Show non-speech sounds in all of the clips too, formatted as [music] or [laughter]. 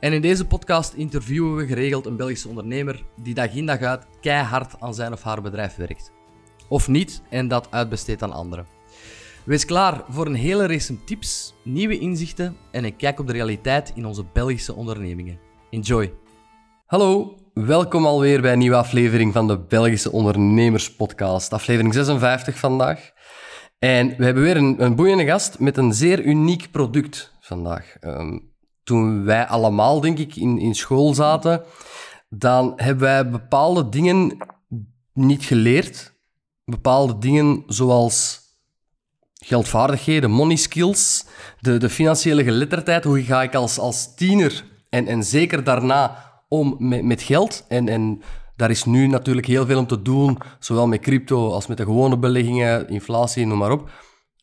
En in deze podcast interviewen we geregeld een Belgische ondernemer die dag in dag uit keihard aan zijn of haar bedrijf werkt. Of niet en dat uitbesteedt aan anderen. Wees klaar voor een hele race tips, nieuwe inzichten en een kijk op de realiteit in onze Belgische ondernemingen. Enjoy! Hallo, welkom alweer bij een nieuwe aflevering van de Belgische Ondernemers Podcast. Aflevering 56 vandaag. En we hebben weer een, een boeiende gast met een zeer uniek product vandaag. Um, toen wij allemaal, denk ik, in, in school zaten, dan hebben wij bepaalde dingen niet geleerd. Bepaalde dingen zoals geldvaardigheden, money skills, de, de financiële geletterdheid. Hoe ga ik als, als tiener en, en zeker daarna om met, met geld? En, en daar is nu natuurlijk heel veel om te doen, zowel met crypto als met de gewone beleggingen, inflatie, noem maar op.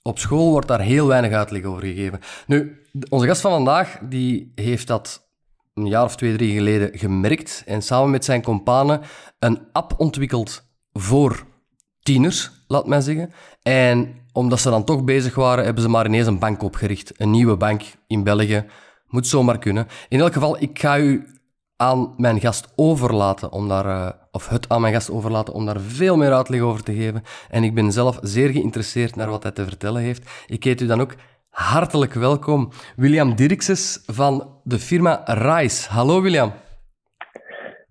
Op school wordt daar heel weinig uitleg over gegeven. Nu, onze gast van vandaag die heeft dat een jaar of twee, drie geleden gemerkt en samen met zijn companen een app ontwikkeld voor tieners, laat mij zeggen. En omdat ze dan toch bezig waren, hebben ze maar ineens een bank opgericht. Een nieuwe bank in België. Moet zomaar kunnen. In elk geval, ik ga u aan mijn gast overlaten om daar, uh, of het aan mijn gast overlaten om daar veel meer uitleg over te geven. En ik ben zelf zeer geïnteresseerd naar wat hij te vertellen heeft. Ik heet u dan ook hartelijk welkom, William Dirkses van de firma Rise. Hallo William.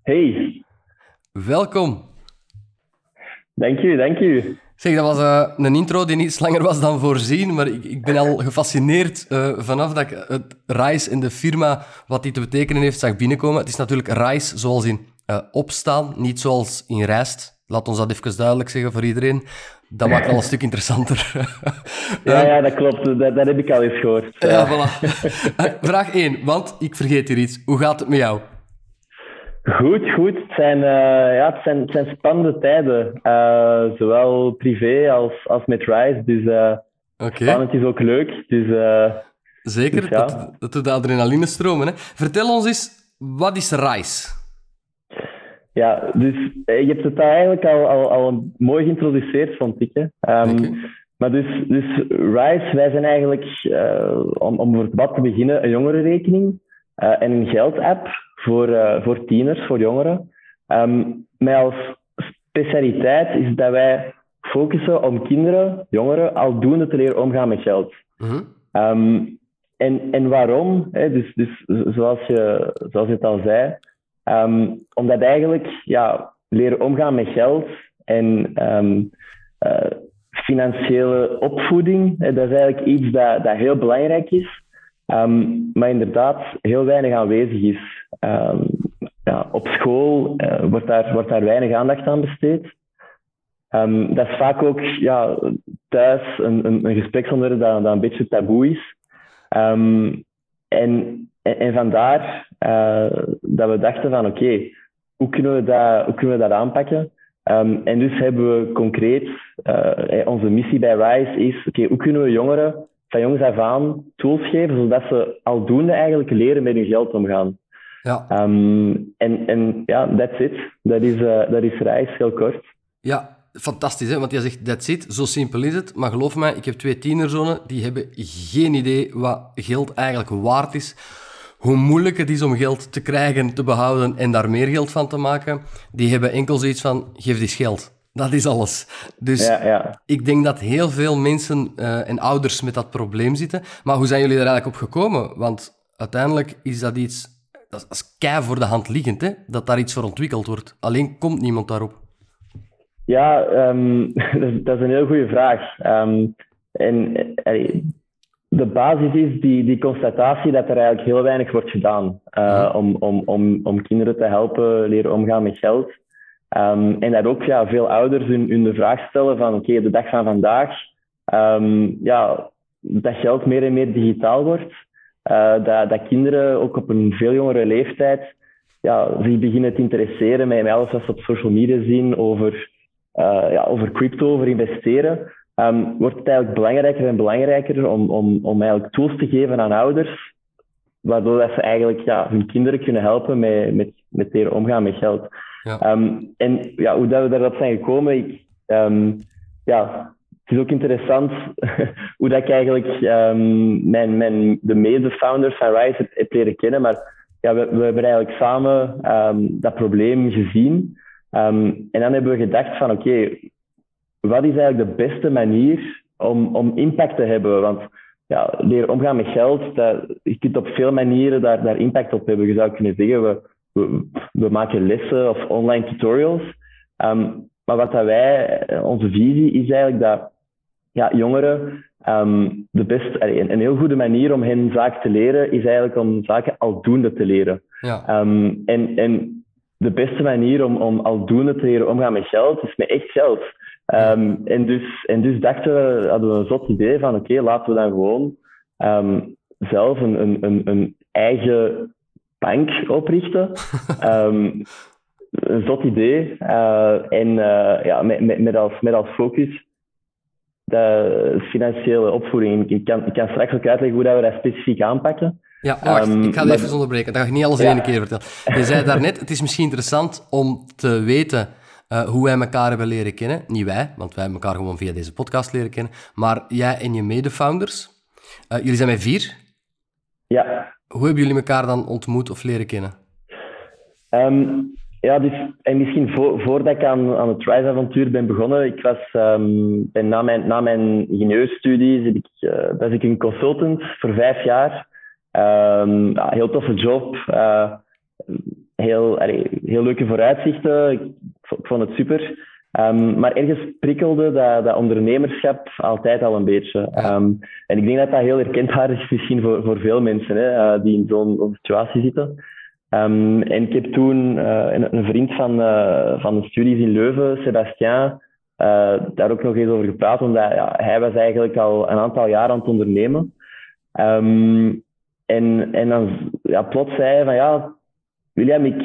Hey. Welkom. Dank u, dank u. Zeg, dat was uh, een intro die niet langer was dan voorzien, maar ik, ik ben al gefascineerd uh, vanaf dat ik het Rise en de firma, wat die te betekenen heeft, zag binnenkomen. Het is natuurlijk Rise zoals in uh, opstaan, niet zoals in rijst. Laat ons dat even duidelijk zeggen voor iedereen. Dat maakt al een stuk interessanter. [laughs] ja, ja, dat klopt. Dat, dat, heb ik al eens gehoord. Ja, voilà. Vraag 1, want ik vergeet hier iets. Hoe gaat het met jou? Goed, goed. Het zijn, uh, ja, het zijn, het zijn spannende tijden. Uh, zowel privé als, als met Rise. Dus uh, okay. spannend is ook leuk. Dus, Zeker, dus, ja. dat, dat doet de adrenaline stromen. Hè? Vertel ons eens, wat is Rise? Ja, dus je hebt het daar eigenlijk al, al, al mooi geïntroduceerd, vond ik. Hè. Um, maar dus, dus Rise, wij zijn eigenlijk, om, om voor het debat te beginnen, een jongerenrekening en een geldapp voor, uh, voor tieners, voor jongeren. Um, met als specialiteit is dat wij focussen om kinderen, jongeren, aldoende te leren omgaan met geld. Uh um, en, en waarom? Hè? Dus, dus zoals, je, zoals je het al zei, um, omdat eigenlijk ja, leren omgaan met geld en um, uh, financiële opvoeding, dat is eigenlijk iets dat, dat heel belangrijk is, um, maar inderdaad heel weinig aanwezig is. Ja, op school uh, wordt, daar, wordt daar weinig aandacht aan besteed. Dat is vaak ook ja, thuis een, een, gespreksonderwerp dat, dat een beetje taboe is. En, en, en, vandaar uh, dat we dachten van oké, okay, hoe, kunnen we dat, hoe kunnen we dat aanpakken? Um, en dus hebben we concreet, uh, onze missie bij RISE is, oké, okay, hoe kunnen we jongeren van jongs af aan tools geven, zodat ze aldoende eigenlijk leren met hun geld omgaan. Ja. Um, en, en ja, that's it. Dat is, uh, dat is reis, heel kort. Ja, fantastisch, hè? want jij zegt that's it, zo simpel is het. Maar geloof mij, ik heb twee tienerzonen, die hebben geen idee wat geld eigenlijk waard is. Hoe moeilijk het is om geld te krijgen, te behouden en daar meer geld van te maken. Die hebben enkel zoiets van, geef die geld. Dat is alles. Dus ja, ja. ik denk dat heel veel mensen uh, en ouders met dat probleem zitten. Maar hoe zijn jullie er eigenlijk op gekomen? Want uiteindelijk is dat iets dat is kei voor de hand liggend, hè? dat daar iets voor ontwikkeld wordt. Alleen komt niemand daarop. Ja, um, [laughs] dat is een heel goede vraag. Um, en uh, de basis is die, die constatatie dat er eigenlijk heel weinig wordt gedaan uh, om, om, om, om kinderen te helpen leren omgaan met geld. Um, en dat ook ja, veel ouders hun, hun de vraag stellen van oké, okay, de dag van vandaag, ja, dat geld meer en meer digitaal wordt. Uh, dat, dat kinderen ook op een veel jongere leeftijd ja, zich beginnen te interesseren met, met alles wat ze op social media zien over, ja, over crypto, over investeren, um, wordt het eigenlijk belangrijker en belangrijker om, om, om eigenlijk tools te geven aan ouders waardoor dat ze eigenlijk ja, hun kinderen kunnen helpen met, met, met leren omgaan met geld. Ja. Um, en ja, hoe dat we daarop zijn gekomen, ik, um, ja, het is ook interessant [laughs] hoe dat ik eigenlijk um, mijn, mijn, de mede-founders van Rise heb, heb, leren kennen. Maar ja, we, we hebben eigenlijk samen dat probleem gezien. en dan hebben we gedacht van oké, okay, wat is eigenlijk de beste manier om, om impact te hebben? Want ja, leren omgaan met geld, dat, je kunt op veel manieren daar, daar impact op hebben. Je zou kunnen zeggen, we, we, we maken lessen of online tutorials. Um, maar wat dat wij, onze visie is eigenlijk dat ja, jongeren um, de best, een, een heel goede manier om hen zaken te leren is eigenlijk om zaken aldoende te leren. Ja. Um, en, en de beste manier om, om aldoende te leren omgaan met geld is met echt geld. Um, en, dus, en dus dachten we, hadden we een zot idee van oké, laten we dan gewoon um, zelf een, een, een, een, eigen bank oprichten. um, [laughs] een zot idee. Uh, en uh, ja, met, met, met, als, met als focus de financiële opvoeding. Ik kan, ik kan straks ook uitleggen hoe dat we dat specifiek aanpakken. Ja, wacht, ik ga het even onderbreken. Dat ga ik niet alles in één keer vertellen. Je zei daarnet, het is misschien interessant om te weten uh, hoe wij elkaar hebben leren kennen. Niet wij, want wij hebben elkaar gewoon via deze podcast leren kennen. Maar jij en je mede-founders. Uh, jullie zijn met vier. Ja. Hoe hebben jullie elkaar dan ontmoet of leren kennen? Um, ja, dus, en misschien voor, voordat ik aan, aan het Rise-avontuur ben begonnen, ik was, um, ben na mijn, na mijn ingenieurstudies heb ik, uh, was ik een consultant voor vijf jaar. Um, ja, heel toffe job. Uh, heel, allee, heel leuke vooruitzichten. Ik, ik vond het super. Um, maar ergens prikkelde dat, dat, ondernemerschap altijd al een beetje. Um, en ik denk dat dat heel herkenbaar is misschien voor, voor veel mensen hè, uh, die in zo'n situatie zitten. Um, en ik heb toen uh, een, een, vriend van, uh, van de studies in Leuven, Sébastien, daar ook nog eens over gepraat, omdat ja, hij was eigenlijk al een aantal jaar aan het ondernemen. en, en dan ja, plots zei hij van ja, William, ik,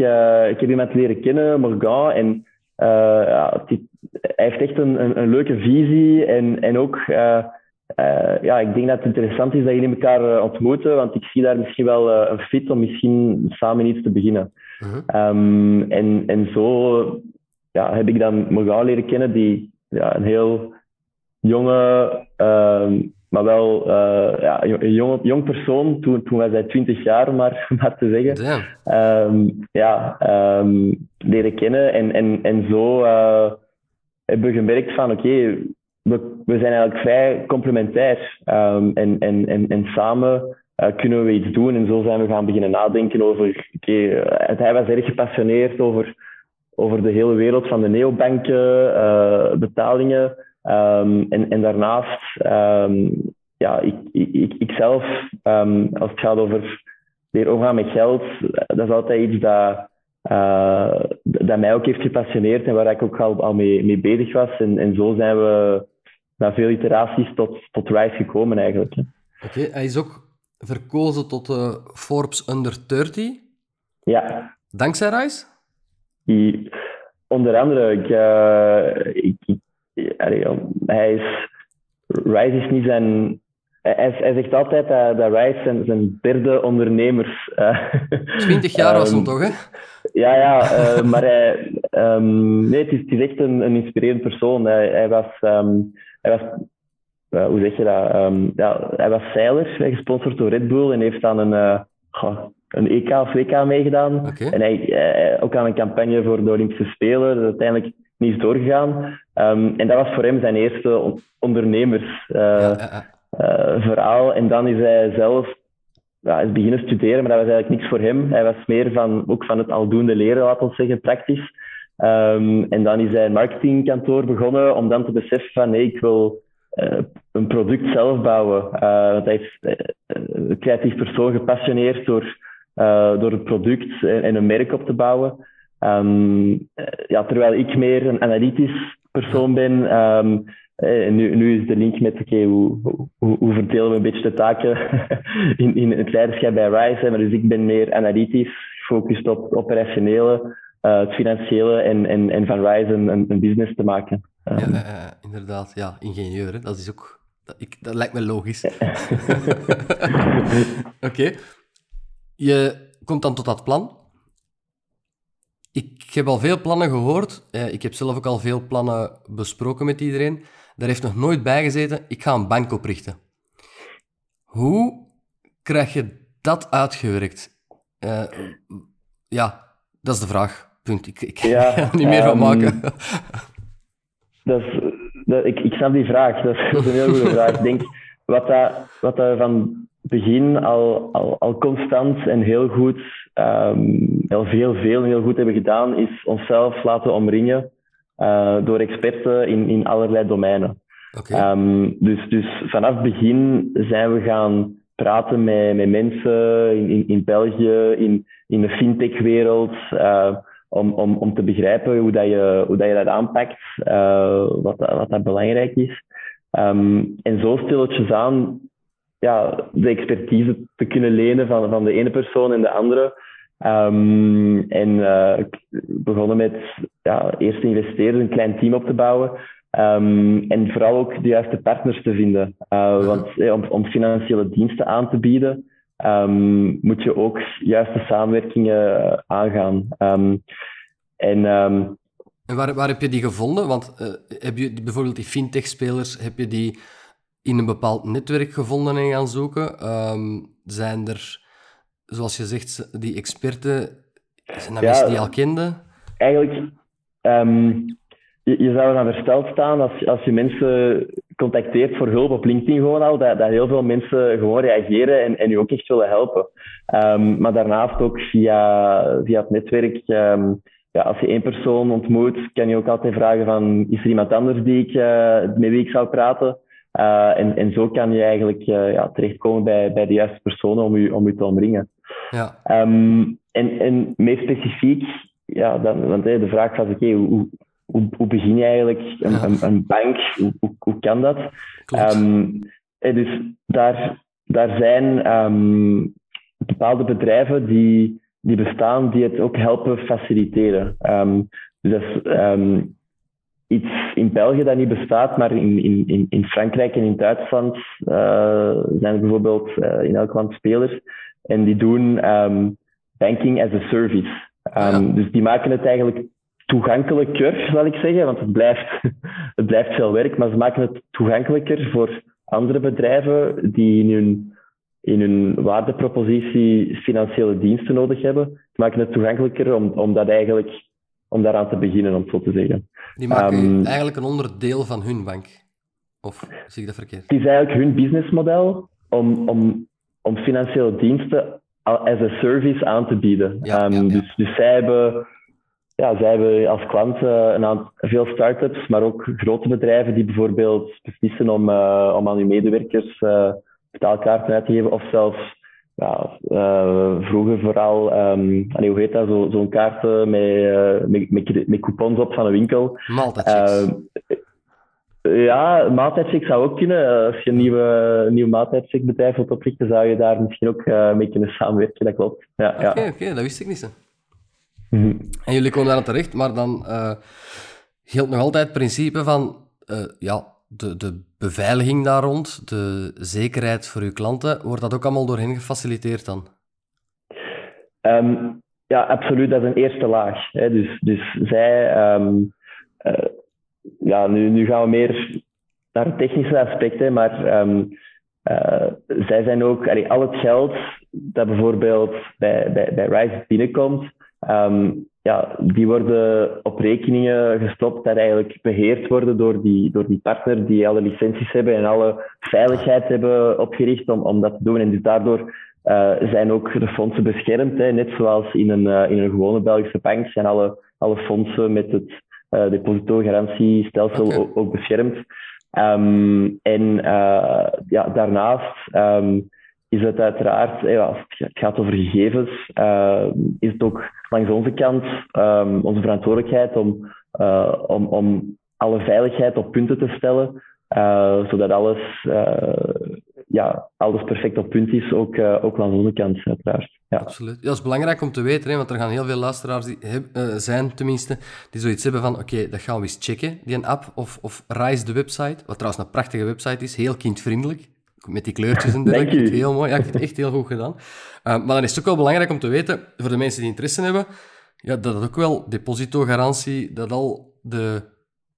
ik heb iemand leren kennen, Morgan, en uh, ja, die, hij heeft echt een, een, een, leuke visie en, en ook, uh, uh, ja, ik denk dat het interessant is dat jullie elkaar ontmoeten, want ik zie daar misschien wel een fit om misschien samen iets te beginnen. -huh. um, en, en zo ja, heb ik dan Morgan leren kennen, die ja, een heel jonge, uh, maar wel uh, ja, een jong, jong persoon. Toen, toen was hij 20 jaar, maar, [laughs] maar te zeggen. Um, ja, um, leren kennen. En, en, en zo uh, hebben we gemerkt van oké, okay, we, we zijn eigenlijk vrij complementair. Um, en, en, en, en samen uh, kunnen we iets doen. En zo zijn we gaan beginnen nadenken over... Oké, okay, hij was erg gepassioneerd over, over de hele wereld van de neobanken, betalingen... Um, en, en daarnaast, um, ja, ik, ik, ik zelf, um, als het gaat over leren omgaan met geld, dat is altijd iets dat, uh, dat mij ook heeft gepassioneerd en waar ik ook al, al mee, mee bezig was. En, en zo zijn we na veel iteraties tot, tot Rise gekomen eigenlijk. Oké, hij is ook verkozen tot de Forbes Under 30. Ja. Dankzij Rise? Die, onder andere, ik, uh, ik hij is, Rise is niet zijn. Hij, hij zegt altijd dat, dat Rise zijn, zijn derde ondernemers. [laughs] Uh, 20 jaar was hem toch, hè? Ja, ja, uh, maar hij, um, nee, het is, het is echt een, een inspirerend persoon. Hij, hij was, um, hij was uh, hoe zeg je dat? Um, ja, hij was zeiler, gesponsord door Red Bull en heeft dan een, een EK of WK meegedaan. Okay. En hij, ook aan een campagne voor de Olympische Spelen. Uiteindelijk niet is doorgegaan. Um, en dat was voor hem zijn eerste ondernemersverhaal. Uh, uh, en dan is hij zelf ja, is beginnen studeren, maar dat was eigenlijk niks voor hem. Hij was meer van, ook van het aldoende leren, laten we zeggen, praktisch. Um, en dan is hij een marketingkantoor begonnen om dan te beseffen van nee, ik wil uh, een product zelf bouwen. Uh, want hij is een creatief persoon gepassioneerd door, door het product en, en, een merk op te bouwen. Um, ja, terwijl ik meer een analytisch persoon ben. Um, nu, nu is de link met, oké, okay, hoe, hoe, hoe, verdelen we een beetje de taken [laughs] in, in het leiderschap bij Rise? Maar dus ik ben meer analytisch gefocust op het operationele, het financiële en, en, en van Rise een, een business te maken. Ja, inderdaad. Ja, ingenieur, hè? dat is ook... Dat, ik, dat lijkt me logisch. [laughs] Oké. Je komt dan tot dat plan. Ik heb al veel plannen gehoord. Ik heb zelf ook al veel plannen besproken met iedereen. Daar heeft nog nooit bij gezeten, ik ga een bank oprichten. Hoe krijg je dat uitgewerkt? Uh, ja, dat is de vraag. Punt. Ik, ik ja, [laughs] er niet meer van ehm, maken. Dat is, dat, ik, ik snap die vraag. Dat is, een heel goede vraag. Ik denk, wat dat, wat dat van begin al, al, al constant en heel goed, um, heel veel, veel heel goed hebben gedaan, is onszelf laten omringen uh, door experten in, in allerlei domeinen. Okay. Um, dus, dus vanaf het begin zijn we gaan praten met, met mensen in, in, in België, in, in de fintech-wereld, uh, om, om, om te begrijpen hoe, dat je, hoe dat, je dat aanpakt, uh, wat, dat, wat dat belangrijk is. Um, en zo stilletjes aan ja, de expertise te kunnen lenen van, van de ene persoon en de andere. Um, en uh, begonnen met ja, eerst te investeren, een klein team op te bouwen. Um, en vooral ook de juiste partners te vinden. Uh, want eh, om, om, financiële diensten aan te bieden, um, moet je ook juiste samenwerkingen aangaan. en, en waar, waar heb je die gevonden? Want uh, heb je bijvoorbeeld die fintech-spelers, heb je die in een bepaald netwerk gevonden en gaan zoeken? zijn er zoals je zegt, die experten, zijn dat mensen die je al kende? Eigenlijk, um, je, je, zou dan versteld staan als, als je mensen contacteert voor hulp op LinkedIn gewoon al, dat, dat heel veel mensen gewoon reageren en, en je ook echt willen helpen. Um, maar daarnaast ook via, via het netwerk, um, ja, als je één persoon ontmoet, kan je ook altijd vragen van, is er iemand anders die ik, uh, met wie ik zou praten? Uh, en, en zo kan je eigenlijk uh, ja, terechtkomen bij, bij de juiste personen om je, om je te omringen. Ja. Um, en, en meer specifiek, ja, dan, want hey, de vraag was, oké, hoe, hoe, hoe begin je eigenlijk een, ja. een, een bank? Hoe, hoe, hoe, kan dat? Um, dus daar, daar zijn um, bepaalde bedrijven die, die bestaan die het ook helpen faciliteren. Dus dat is iets in België dat niet bestaat, maar in, in, in Frankrijk en in Duitsland uh, zijn er bijvoorbeeld uh, in elk land spelers en die doen um, banking as a service. Um, Dus die maken het eigenlijk toegankelijker, zal ik zeggen, want het blijft, [laughs] het blijft veel werk, maar ze maken het toegankelijker voor andere bedrijven die in hun, in hun waardepropositie financiële diensten nodig hebben. Ze maken het toegankelijker om, om dat eigenlijk om daaraan te beginnen, om het zo te zeggen. Die maken um, eigenlijk een onderdeel van hun bank. Of zie ik dat verkeerd? Het is eigenlijk hun businessmodel om, om om financiële diensten as a service aan te bieden. Ja, um, ja, ja. Dus, dus zij hebben, ja, zij hebben als klant uh, een aantal, veel start-ups, maar ook grote bedrijven die bijvoorbeeld beslissen om, uh, om aan hun medewerkers uh, betaalkaarten uit te geven of zelfs ja, vroeger vooral, um, hoe heet dat, zo'n zo kaarten met, met, met, met, coupons op van een winkel. Maaltijdchecks. Ja, maaltijdcheck zou ook kunnen. Als je een nieuwe, nieuw maaltijdcheckbedrijf wilt oprichten, zou je daar misschien ook uh, mee kunnen samenwerken. Dat klopt. Ja, oké, ja. oké, dat wist ik niet. Zo. Mm -hmm. En jullie komen daar terecht, maar dan uh, geldt nog altijd het principe van uh, ja, de, de beveiliging daar rond, de zekerheid voor uw klanten. Wordt dat ook allemaal door hen gefaciliteerd dan? Um, ja, absoluut. Dat is een eerste laag. Hè. Dus, dus zij. Um, ja, nu, nu gaan we meer naar het technische aspecten, maar um, uh, zij zijn ook, allee, al het geld dat bijvoorbeeld bij, bij, bij Rise binnenkomt, um, ja, die worden op rekeningen gestopt dat eigenlijk beheerd worden door die, door die partner die alle licenties hebben en alle veiligheid hebben opgericht om, om dat te doen. En dus daardoor uh, zijn ook de fondsen beschermd. Hè. Net zoals in een, uh, in een gewone Belgische bank zijn alle, alle fondsen met het uh, depositogarantiestelsel okay. ook, ook beschermd. Um, en uh, ja, daarnaast um, is het uiteraard, ja, als het gaat over gegevens, uh, is het ook langs onze kant um, onze verantwoordelijkheid om, om, om alle veiligheid op punten te stellen, zodat alles, ja, alles perfect op punt is, ook, ook langs onze kant uiteraard. ja. absoluut. dat is belangrijk om te weten, hè, want er gaan heel veel luisteraars die, uh, zijn, tenminste, die zoiets hebben van, oké, dat gaan we eens checken, die een app, of, of Rise de website, wat trouwens een prachtige website is, heel kindvriendelijk, met die kleurtjes en [laughs] dergelijke. Heel mooi. Ja, ik heb het echt heel goed gedaan. Uh, maar dan is het ook wel belangrijk om te weten, voor de mensen die interesse hebben, ja, dat het ook wel depositogarantie, dat al de,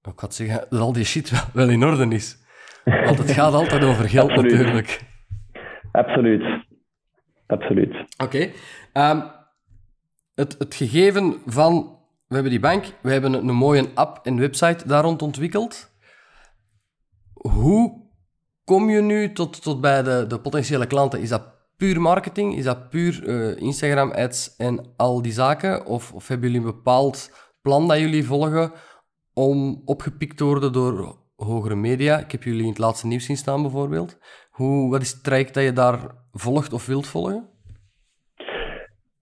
ik ga zeggen, dat al die shit wel, wel in orde is. Want het gaat altijd over geld natuurlijk. Absoluut. Absoluut. Oké. Ehm, het, het gegeven van, we hebben die bank, we hebben een, mooie app en website daar rond ontwikkeld. Hoe kom je nu tot, tot bij de, de potentiële klanten? Is dat puur marketing? Is dat puur uh, Instagram ads en al die zaken? Of, of hebben jullie een bepaald plan dat jullie volgen om opgepikt te worden door hogere media? Ik heb jullie in het laatste nieuws zien staan bijvoorbeeld. Hoe, wat is het traject dat je daar volgt of wilt volgen?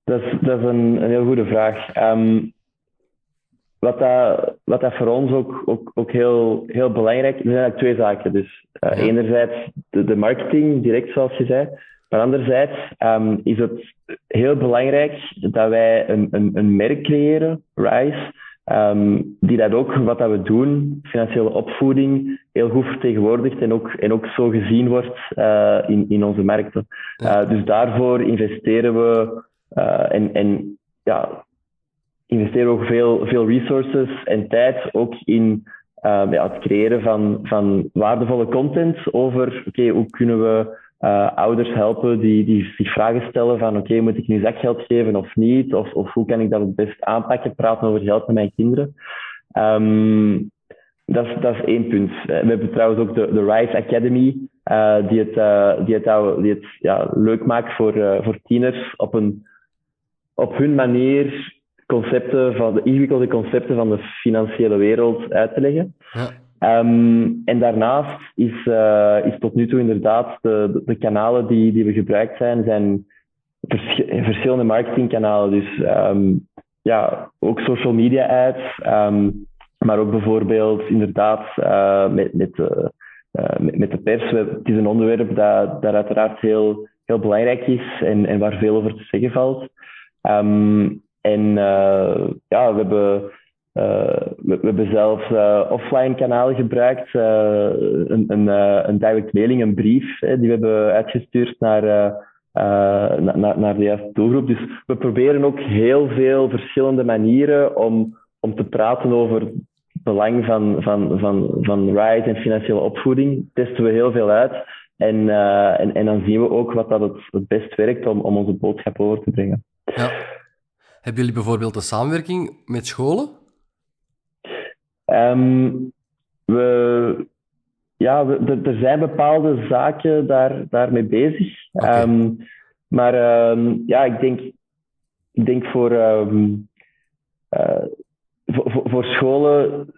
Dat is, dat is een, een heel goede vraag. Um, wat, dat, wat dat voor ons ook, ook, ook heel, heel belangrijk is, zijn eigenlijk twee zaken. Dus uh, enerzijds de, de, marketing, direct zoals je zei. Maar anderzijds um, is het heel belangrijk dat wij een, een, een merk creëren, RISE, um, die dat ook, wat dat we doen, financiële opvoeding, heel goed vertegenwoordigt en ook, en ook zo gezien wordt uh, in, in onze markten. Uh, dus daarvoor investeren we uh, en, en ja, investeren ook veel, veel resources en tijd ook in ja, het creëren van, van waardevolle content over oké, hoe kunnen we uh, ouders helpen die, die zich vragen stellen van oké, moet ik nu zakgeld geven of niet? Of, of hoe kan ik dat het best aanpakken? Praten over geld met mijn kinderen. Um, dat, is, dat is één punt. We hebben trouwens ook de, de Rise Academy, uh, die het, uh, die het, die het ja, leuk maakt voor, voor tieners op, een, op hun manier concepten van de ingewikkelde concepten van de financiële wereld uit te leggen. Ja. Um, en daarnaast is, uh, is tot nu toe inderdaad de, de, kanalen die, die we gebruikt zijn, zijn vers verschillende marketingkanalen. Dus um, ja, ook social media ads, um, maar ook bijvoorbeeld inderdaad uh, met, met, uh, met, met, de pers. Het is een onderwerp dat, dat uiteraard heel, heel belangrijk is en, en waar veel over te zeggen valt. En ja, we hebben, we, we, hebben zelfs uh, offline kanalen gebruikt. een, een, een direct mailing, een brief die we hebben uitgestuurd naar, naar, naar de juiste doelgroep. Dus we proberen ook heel veel verschillende manieren om, om te praten over het belang van, van, van, van RISE en financiële opvoeding. Testen we heel veel uit. En, en, en dan zien we ook wat dat het, het best werkt om, om onze boodschap over te brengen. Ja. Hebben jullie bijvoorbeeld een samenwerking met scholen? Um, we, ja, we, er zijn bepaalde zaken daar, daarmee bezig. Okay. Um, maar um, ja, ik denk, ik denk voor, uh, voor, voor, scholen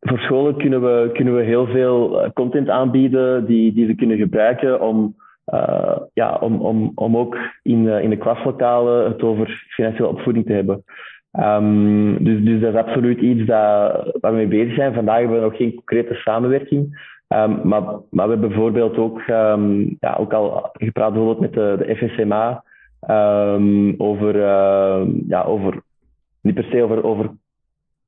voor scholen kunnen we, kunnen we heel veel eh, content aanbieden die, die ze kunnen gebruiken om, uh, ja, om, om, om ook in, uh, in de klaslokalen het over financiële opvoeding te hebben. Um, dus, dus dat is absoluut iets dat, waar we mee bezig zijn. Vandaag hebben we nog geen concrete samenwerking. Um, maar, maar we hebben bijvoorbeeld ook, um, ja, ook al gepraat bijvoorbeeld met de, de FSMA over, ja, over, niet per se over, over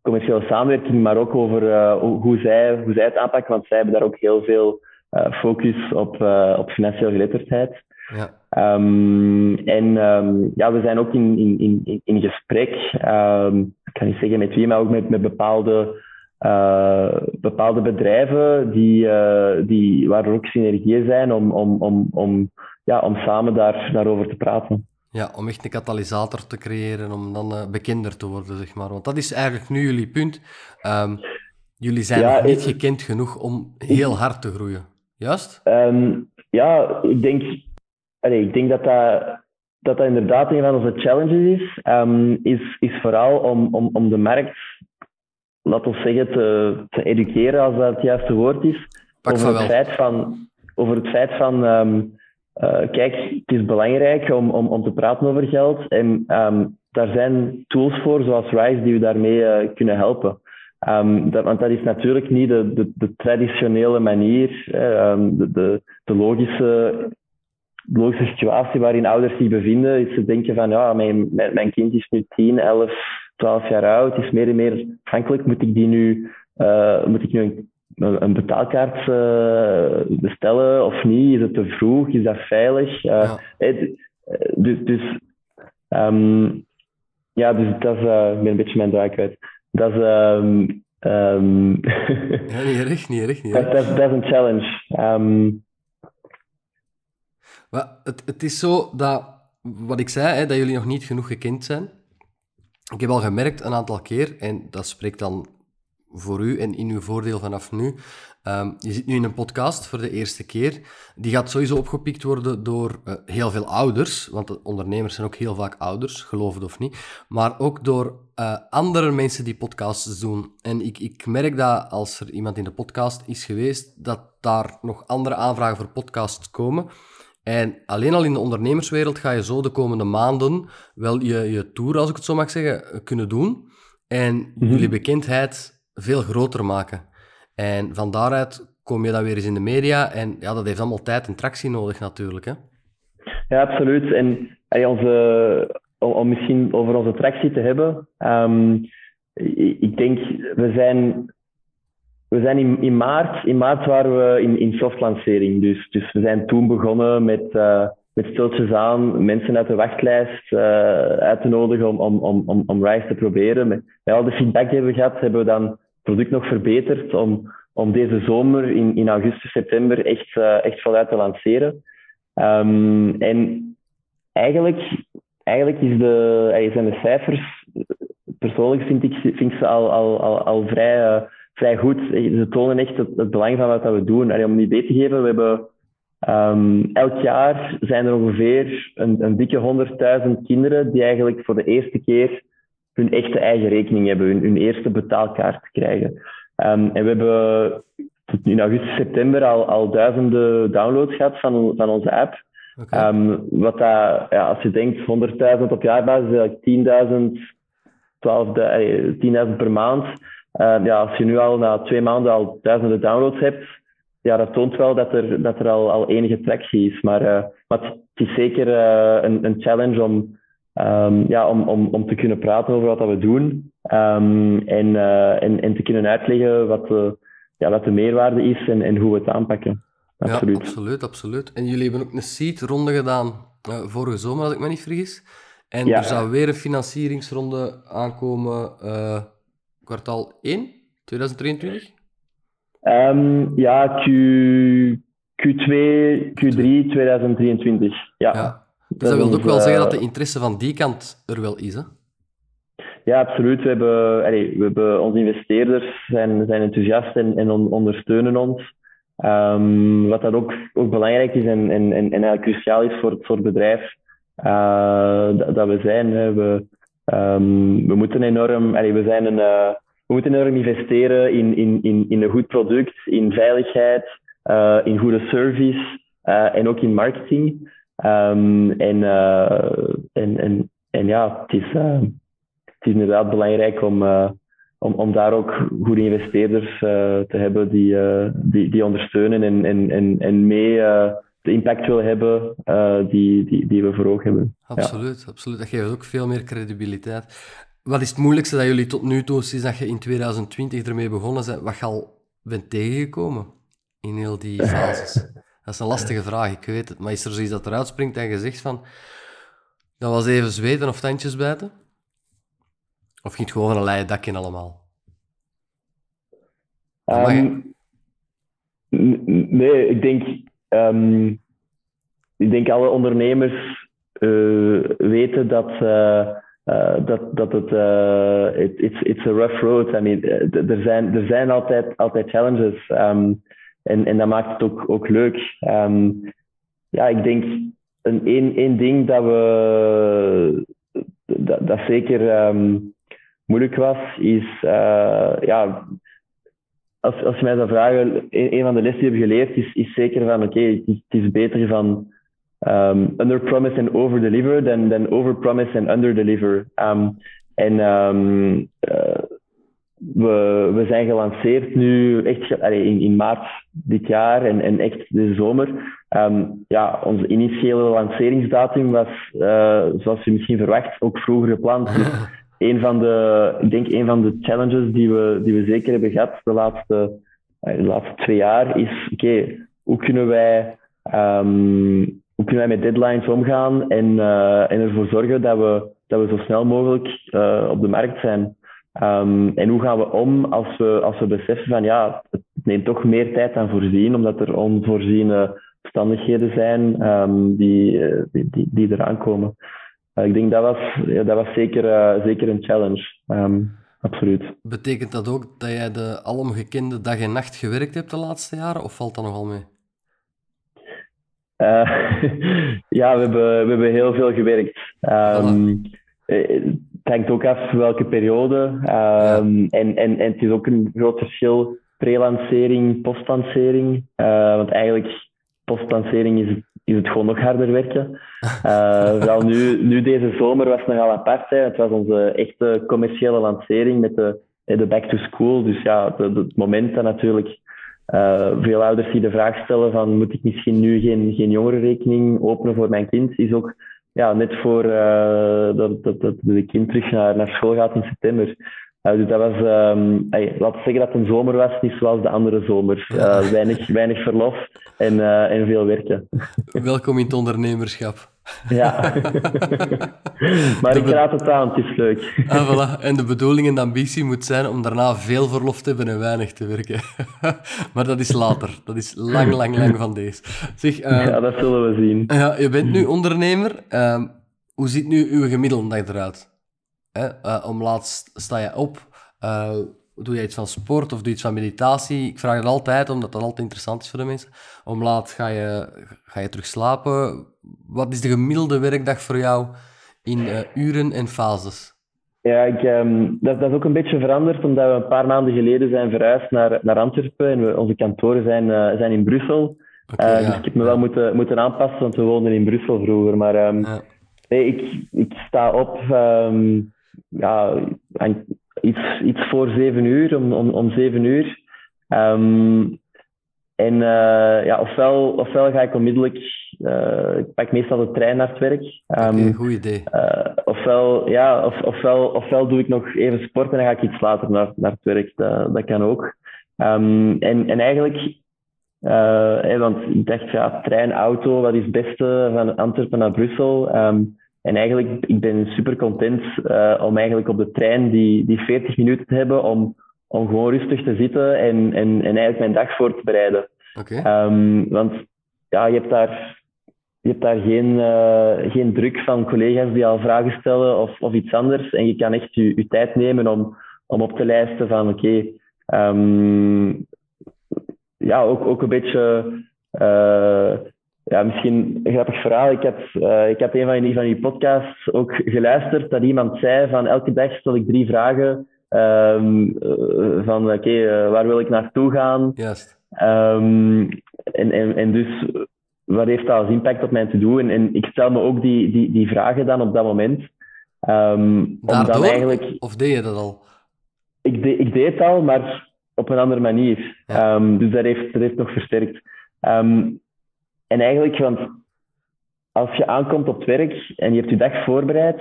commerciële samenwerking, maar ook over uh, hoe, zij, hoe zij het aanpakken, want zij hebben daar ook heel veel uh, focus op, uh, op financiële geletterdheid. Ja. Um, en um, ja, we zijn ook in, in, in, in gesprek, um, ik kan niet zeggen met wie, maar ook met, met bepaalde, uh, bepaalde bedrijven die, die, waar er ook synergieën zijn om, om, om, om, ja, om samen daar, daarover te praten. Ja, om echt een katalysator te creëren, om dan uh, bekender te worden, zeg maar. Want dat is eigenlijk nu jullie punt. Jullie zijn ja, nog niet gekend genoeg om heel hard te groeien. Juist? Ja, ik denk, ik denk dat, dat, dat dat inderdaad een van onze challenges is. Um, is, is vooral om, om, om de markt, laten we zeggen, te, te educeren, als dat het juiste woord is. over, het feit van, over het feit van, um, uh, kijk, het is belangrijk om, om, om te praten over geld. En daar zijn tools voor, zoals RISE, die we daarmee uh, kunnen helpen. Um, dat, want dat is natuurlijk niet de, de, de traditionele manier, um, de, de, de, logische situatie waarin ouders zich bevinden, is ze denken van ja, mijn, mijn kind is nu 10, 11, 12 jaar oud, is meer en meer afhankelijk. Moet ik die nu, uh, moet ik nu een, een betaalkaart uh, bestellen of niet? Is het te vroeg? Is dat veilig? Uh, ja. dus, dus, um, ja, dus dat is ik ben een beetje mijn draai kwijt. Dat is um, um, [laughs] ja, niet erg, niet erg, niet erg. Dat, dat, dat is een challenge. Het, is zo dat, wat ik zei, hè, dat jullie nog niet genoeg gekend zijn. Ik heb al gemerkt een aantal keer, en dat spreekt dan voor u en in uw voordeel vanaf nu. Um, je zit nu in een podcast voor de eerste keer. Die gaat sowieso opgepikt worden door uh, heel veel ouders, want de ondernemers zijn ook heel vaak ouders, geloof het of niet. Maar ook door uh, andere mensen die podcasts doen. En ik, ik merk dat als er iemand in de podcast is geweest, dat daar nog andere aanvragen voor podcasts komen. En alleen al in de ondernemerswereld ga je zo de komende maanden wel je, je tour, als ik het zo mag zeggen, kunnen doen. En mhm. jullie bekendheid veel groter maken. En van daaruit kom je dan weer eens in de media. En ja, dat heeft allemaal tijd en tractie nodig natuurlijk. Hè? Ja, absoluut. En onze, om, misschien over onze tractie te hebben. Um, ik denk, we zijn we zijn in, in, maart, in maart waren we in, in softlancering. Dus, dus we zijn toen begonnen met, uh, met aan mensen uit de wachtlijst uh, uit te nodigen om, om, om, om, om Rise te proberen. Met, al de feedback die we gehad, hebben we dan het product nog verbeterd om, om deze zomer in, in augustus, september echt, uh, echt voluit te lanceren. Um, en eigenlijk, eigenlijk is de, zijn de cijfers, persoonlijk vind ik, vind ik ze al, al, al, al vrij vrij goed. Ze tonen echt het, het belang van wat we doen. En om die idee te geven, we hebben um, elk jaar zijn er ongeveer een, een dikke 100.000 kinderen die eigenlijk voor de eerste keer hun echte eigen rekening hebben, hun, hun eerste betaalkaart krijgen. Um, en we hebben in augustus, september al, al duizenden downloads gehad van, van onze app. Okay. Um, wat dat, ja, als je denkt 100.000 op jaarbasis, is eigenlijk 10.000 10.000 per maand. Uh, ja, als je nu al na twee maanden al duizenden downloads hebt, ja, dat toont wel dat er, dat er al, al enige tractie is. Maar, uh, maar het is zeker uh, een, een challenge om, um, ja, om, om, om te kunnen praten over wat we doen um, en, en, en te kunnen uitleggen wat de, ja, wat de meerwaarde is en, en hoe we het aanpakken. Absoluut. Ja, absoluut, absoluut. En jullie hebben ook een seed-ronde gedaan vorige zomer, als ik me niet vergis. En ja. er zou weer een financieringsronde aankomen kwartaal 1, 2023? Um, ja, Q, Q2, Q3 2023. Ja. ja. Dus dat, wil ook wel zeggen dat de interesse van die kant er wel is, hè? Ja, absoluut. We hebben, allee, we hebben onze investeerders zijn, zijn enthousiast en, en ondersteunen ons. Um, wat dat ook, ook belangrijk is en, en, en, eigenlijk cruciaal is voor, voor het bedrijf uh, dat, dat, we zijn. We, Um, we moeten enorm, we zijn een, uh, we moeten enorm investeren in, in, in, in een goed product, in veiligheid, uh, in goede service uh, en ook in marketing. Um, en, en, en, en ja, het is, het is inderdaad belangrijk om, om, om daar ook goede investeerders te hebben die, die, die ondersteunen en, en, en, en mee de impact willen hebben uh, die, die, die we voor ogen hebben. Absoluut, ja. absoluut. Dat geeft ook veel meer credibiliteit. Wat is het moeilijkste dat jullie tot nu toe, sinds dat je in 2020 ermee begonnen bent, wat je al bent tegengekomen in heel die [laughs] fases? dat is een lastige vraag, ik weet het. Maar is er zoiets dat eruit springt en je zegt van, dat was even zweten of tandjes bijten? Of ging het gewoon een leien dakje allemaal? Um, nee, ik denk Um, ik denk alle ondernemers uh, weten dat, uh, uh, dat, dat het it, it's, it's a rough road. I mean, er zijn, er zijn altijd, altijd challenges. Um, en, en dat maakt het ook, ook leuk. Um, ja, ik denk een één, één ding dat we dat, dat zeker moeilijk was, is ja, als, als je mij zou vragen, een, een van de lessen die we hebben geleerd is, is zeker van oké, het, is beter van um, under promise en over deliver dan, dan over promise en under deliver. Um, en um, uh, we, we zijn gelanceerd nu echt in, in maart dit jaar en, en echt de zomer. Ehm, ja, onze initiële lanceringsdatum was, uh, zoals je misschien verwacht, ook vroeger gepland. [laughs] een van de, ik denk een van de challenges die we, die we zeker hebben gehad de laatste, eh, de laatste twee jaar is, oké, hoe kunnen wij um, hoe kunnen wij met deadlines omgaan en, uh, en ervoor zorgen dat we, dat we zo snel mogelijk uh, op de markt zijn. Um, en hoe gaan we om als we, als we beseffen van ja, het neemt toch meer tijd dan voorzien, omdat er onvoorziene omstandigheden zijn um, die, die, die, die, eraan komen. Uh, ik denk dat was, ja, dat was zeker, uh, zeker een challenge. Um, absoluut. Betekent dat ook dat jij de alomgekende dag en nacht gewerkt hebt de laatste jaren, of valt dat nogal mee? Uh, [laughs] ja, we hebben, we hebben heel veel gewerkt. Um, het hangt ook af welke periode. Um, ja. en, en, en het is ook een groot verschil pre-lancering, post-lancering. Uh, want eigenlijk, post-lancering is, is het gewoon nog harder werken. [laughs] Uh, vooral nu, nu deze zomer was het nogal apart. Hè. Het was onze echte commerciële lancering met de, de back to school. Dus ja, het moment dat natuurlijk uh, veel ouders die de vraag stellen van moet ik misschien nu geen, geen jongerenrekening openen voor mijn kind, is ook ja, net voor uh, dat, dat, dat de kind terug naar, naar school gaat in september. Uh, dus dat was, um, hey, laten we zeggen dat het een zomer was, niet zoals de andere zomers. weinig, weinig verlof en, en veel werken. Welkom in het ondernemerschap. Ja. [laughs] maar ik raad het aan, het is leuk. Ah, voilà. En de bedoeling en de ambitie moet zijn om daarna veel verlof te hebben en weinig te werken. [laughs] maar dat is later. Dat is lang, lang, lang van deze. Zeg, uh, ja, dat zullen we zien. Ja, je bent nu ondernemer. Uh, hoe ziet nu uw gemiddelde dag eruit? Uh, om laatst sta je op. Eh, doe je iets van sport of doe je iets van meditatie? Ik vraag het altijd, omdat dat altijd interessant is voor de mensen. Om laat ga je, ga je terug slapen. Wat is de gemiddelde werkdag voor jou in uh, uren en fases? Ja, ik, um, dat, dat, is ook een beetje veranderd, omdat we een paar maanden geleden zijn verhuisd naar, naar Antwerpen. En we, onze kantoren zijn, uh, zijn in Brussel. Okay, uh, ja. Dus ik heb me wel moeten, moeten aanpassen, want we woonden in Brussel vroeger. Maar um, ja. nee, ik, ik sta op um, ja, iets, iets voor zeven uur, om, om, om zeven uur. Um, en uh, ja, ofwel, ofwel ga ik onmiddellijk, uh, ik pak meestal de trein naar het werk. Um, okay, goed idee. Uh, ofwel, ja, of, ofwel, ofwel doe ik nog even sport en dan ga ik iets later naar, naar het werk. Dat, dat kan ook. Um, en, en eigenlijk, hey, want ik dacht, ja, trein, auto, wat is het beste van Antwerpen naar Brussel? Um, en eigenlijk, ik ben super content uh, om eigenlijk op de trein die, die 40 minuten te hebben om, om gewoon rustig te zitten en, en, en eigenlijk mijn dag voor te bereiden. Okay. Um, want ja, je hebt daar, je hebt daar geen, uh, geen druk van collega's die al vragen stellen of, of iets anders. En je kan echt je, je tijd nemen om, om op te lijsten van oké, okay, um, ja, ook, ook een beetje uh, ja, misschien een grappig verhaal. Ik heb, uh, ik heb een van die, van die podcasts ook geluisterd dat iemand zei van elke dag stel ik drie vragen um, uh, van oké, okay, uh, waar wil ik naartoe gaan? Juist. Um, en, en, en dus wat heeft dat als impact op mijn to-do? En, en ik stel me ook die, die, die vragen dan op dat moment. Um, Daardoor? Dan eigenlijk... Of deed je dat al? Ik, de, ik deed het al, maar op een andere manier. Ja. Dus dat heeft, dat heeft nog versterkt. Um, en eigenlijk, want als je aankomt op het werk en je hebt je dag voorbereid,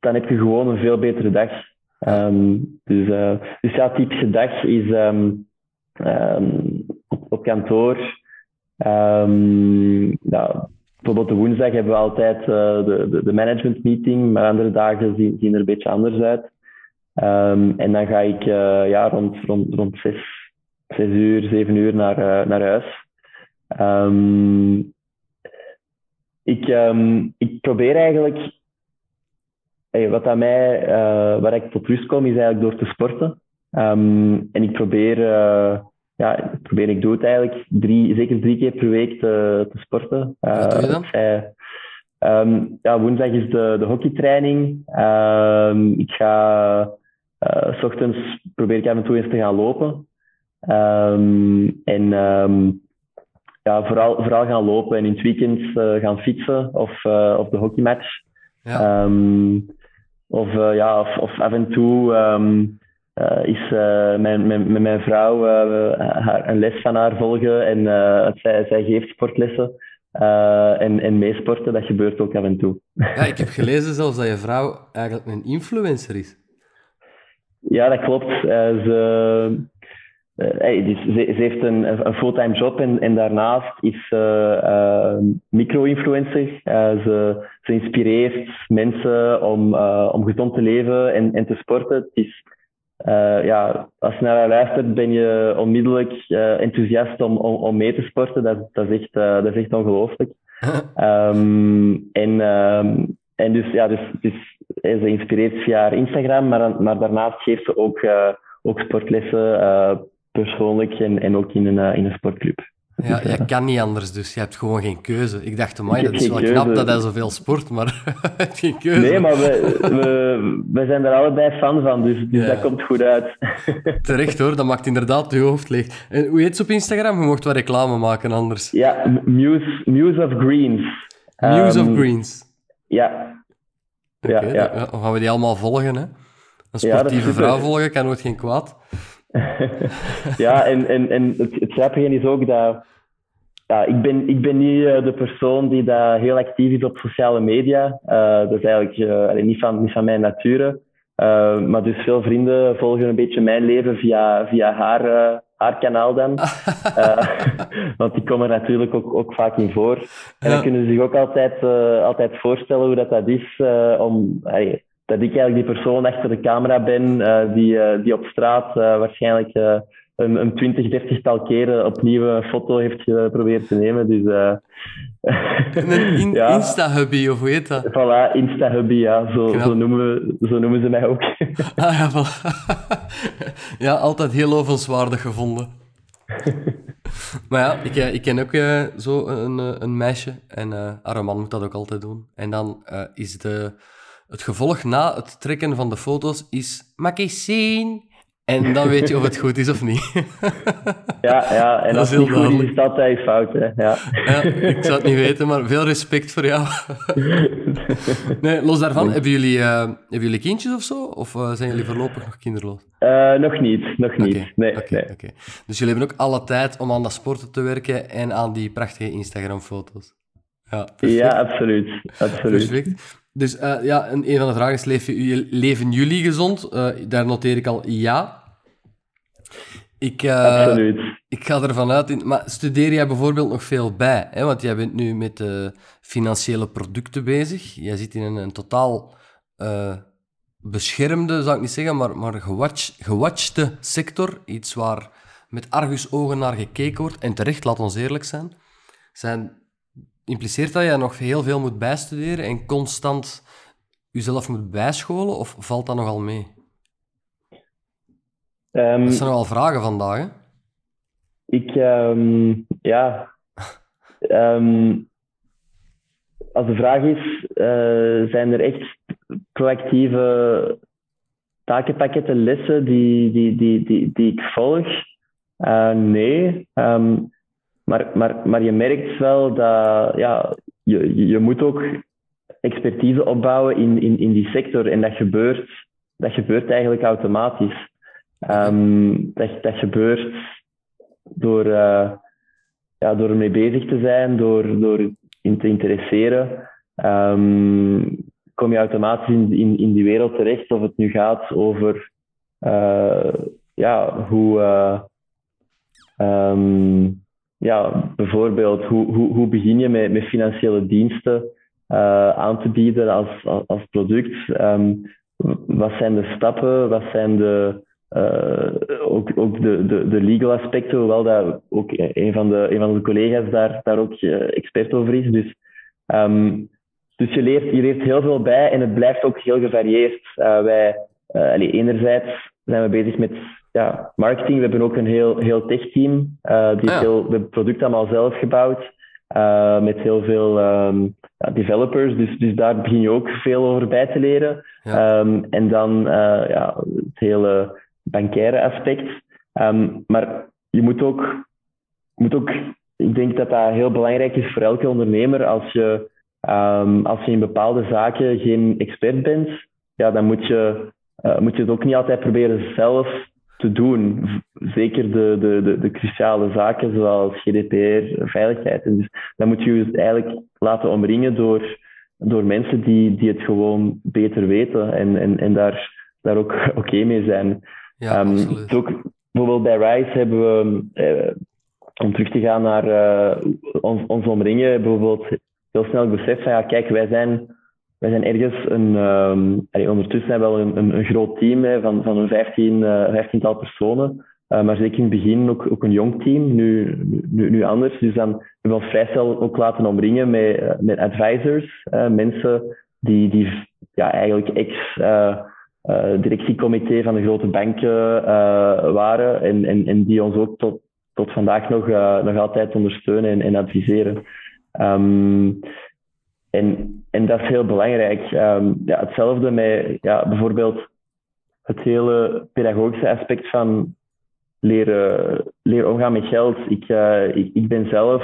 dan heb je gewoon een veel betere dag. Um, dus, uh, dus ja, typische dag is um, um, op, kantoor. ja, bijvoorbeeld de woensdag hebben we altijd uh, de, de, management meeting, maar andere dagen zien, er een beetje anders uit. en dan ga ik uh, ja, rond, rond, rond zes, zes uur, zeven uur naar, naar huis. Um, ik, um, ik probeer eigenlijk, hey, wat aan mij, uh, waar ik tot rust kom, is eigenlijk door te sporten. Um, en ik probeer, uh, ja, ik probeer, ik doe het eigenlijk drie, zeker drie keer per week te, te sporten. Uh, wat doe je dan? um, ja, woensdag is de, de hockeytraining. Um, ik ga, uh, s ochtends probeer ik af en toe eens te gaan lopen. Um, en ja, vooral, vooral gaan lopen en in het weekend uh, gaan fietsen of, uh, of de hockeymatch. Ja. Um, of, uh, ja, of, of af en toe um, is mijn, mijn, met mijn vrouw haar, een les van haar volgen en zij, zij geeft sportlessen. en, en meesporten, dat gebeurt ook af en toe. Ja, ik heb [laughs] gelezen zelfs dat je vrouw eigenlijk een influencer is. Ja, dat klopt. ze, uh, dus ze, ze, heeft een, een fulltime job en, en daarnaast is ze uh, micro-influencer. Uh, ze, ze, inspireert mensen om, om gezond te leven en, en te sporten. Het is, ja, als je naar haar luistert, ben je onmiddellijk enthousiast om, om, om, mee te sporten. Dat, dat, is, echt, dat is echt ongelooflijk. um, [laughs] en, um, en dus, ja, dus, dus ze inspireert via haar Instagram, maar, maar daarnaast geeft ze ook, ook sportlessen persoonlijk en, en ook in een, uh, in een sportclub. Ja, dus, je kan niet anders, dus je hebt gewoon geen keuze. Ik dacht, amai, dat is wel knap dat hij zoveel sport, maar [laughs] je hebt geen keuze. Nee, maar we, we, we zijn er allebei fan van, dus, dus dat komt goed uit. [laughs] Terecht hoor, dat maakt inderdaad je hoofd leeg. En hoe heet ze op Instagram? Je mocht wat reclame maken anders. Ja, Muse, Muse of Greens. Muse of ehm, Greens. Ja. ja, ja. Dan gaan we die allemaal volgen, hè? Een sportieve vrouw volgen kan nooit geen kwaad. [laughs] ja, en, en, en het, het grappige is ook dat ja, ik, ben, ik ben niet uh, de persoon die daar heel actief is op sociale media. Uh, dat is eigenlijk uh, niet, van, niet van mijn nature. maar dus veel vrienden volgen een beetje mijn leven via, via haar, haar kanaal dan. [laughs] [laughs] want die komen er natuurlijk ook, ook vaak in voor. En dan kunnen ze zich ook altijd, altijd voorstellen hoe dat, dat is om dat ik eigenlijk die persoon achter de camera ben uh, die, uh, die op straat uh, waarschijnlijk een, een 20, 30 tal keren opnieuw een foto heeft geprobeerd te nemen. Dus, [laughs] een in [laughs] ja. Insta-hubby, of hoe heet dat? Voilà, Insta-hubby, ja. Zo, zo, noemen we, zo noemen ze mij ook. [laughs] ah, ja, ja, altijd heel lovenswaardig gevonden. maar ja, ik, ik ken ook zo een, een meisje en haar man moet dat ook altijd doen. En dan is de het gevolg na het trekken van de foto's is... Mag ik zien? En dan weet je of het goed is of niet. [laughs] ja, ja, en [laughs] dat als het niet goed is, is dat altijd fout. Hè? Ja. ja. ik zou het niet weten, maar veel respect voor jou. [laughs] nee, los daarvan, hebben jullie, uh, hebben jullie kindjes of zo? Of uh, zijn jullie voorlopig nog kinderloos? Uh, nog niet, nog niet. Okay. Nee, okay, nee. Okay. Dus jullie hebben ook alle tijd om aan dat sporten te werken en aan die prachtige Instagram-foto's. Ja, ja, absoluut. absoluut. Perfect. Dus uh, ja, een, een van de vragen is, leven, leven jullie gezond? Uh, daar noteer ik al ja. Ik, uh, Absoluut. Ik ga ervan uit, in, maar studeer jij bijvoorbeeld nog veel bij? Hè? Want jij bent nu met financiële producten bezig. Jij zit in een, een totaal beschermde, zou ik niet zeggen, maar, maar gewatch, gewatchte sector. Iets waar met argusogen naar gekeken wordt. En terecht, laat ons eerlijk zijn. Zijn impliceert dat je nog heel veel moet bijstuderen en constant jezelf moet bijscholen, of valt dat nogal mee? Um, dat zijn nogal vragen vandaag, hè? Ik, um, ja... um, [laughs] als de vraag is, uh, zijn er echt proactieve takenpakketten, lessen die, die, die, die, die ik volg? Uh, nee. Um, maar, maar, maar je merkt wel dat ja, je, je moet ook expertise opbouwen in, in, in die sector. En dat gebeurt, dat gebeurt eigenlijk automatisch. Um, dat, dat gebeurt door, uh, ja, door ermee bezig te zijn, door, door in te interesseren. Um, kom je automatisch in, in, die wereld terecht, of het nu gaat over uh, ja, hoe. Uh, um, ja, bijvoorbeeld, hoe, hoe, hoe begin je met, met financiële diensten uh, aan te bieden als, als, product? Um, wat zijn de stappen? Wat zijn de, uh, ook, ook de, de, de legal aspecten, hoewel dat ook een van de, een van de collega's daar, daar ook uh, expert over is. Dus, um, dus je, leert, je leert heel veel bij en het blijft ook heel gevarieerd. wij, allee, enerzijds zijn we bezig met ja, marketing. We hebben ook een heel, heel tech-team. Uh, die ah, heel, we hebben het product allemaal zelf gebouwd. Uh, met heel veel um, ja, developers. Dus, dus daar begin je ook veel over bij te leren. Ja. Um, en dan uh, ja, het hele bankaire aspect. Um, maar je moet ook, moet ook, ik denk dat dat heel belangrijk is voor elke ondernemer. Als je, als je in bepaalde zaken geen expert bent, ja, dan moet je moet je het ook niet altijd proberen zelf te doen. Zeker de, de, de, de cruciale zaken zoals GDPR, veiligheid. En dus dan moet je je eigenlijk laten omringen door, door mensen die, die het gewoon beter weten en, en, en daar, daar ook [laughs] oké mee zijn. Ja, um, ook, bijvoorbeeld bij Rise hebben we, eh, om terug te gaan naar uh, ons, ons omringen, bijvoorbeeld heel snel besef van ja, kijk, wij zijn wij zijn ergens een, um, ondertussen zijn we wel een, een, groot team hè, van, van een vijftien, uh, vijftiental personen. Uh, maar zeker in het begin ook, ook een jong team, nu, nu, nu anders. Dus dan hebben we ons vrij snel ook laten omringen met, uh, met advisors, mensen die, die ja, eigenlijk ex directiecomité van de grote banken waren en, en, en die ons ook tot, tot vandaag nog, nog altijd ondersteunen en, en adviseren. Um, en, en dat is heel belangrijk. Um, ja, hetzelfde met ja, bijvoorbeeld het hele pedagogische aspect van leren, leren omgaan met geld. Ik, uh, ik, ik, ben zelf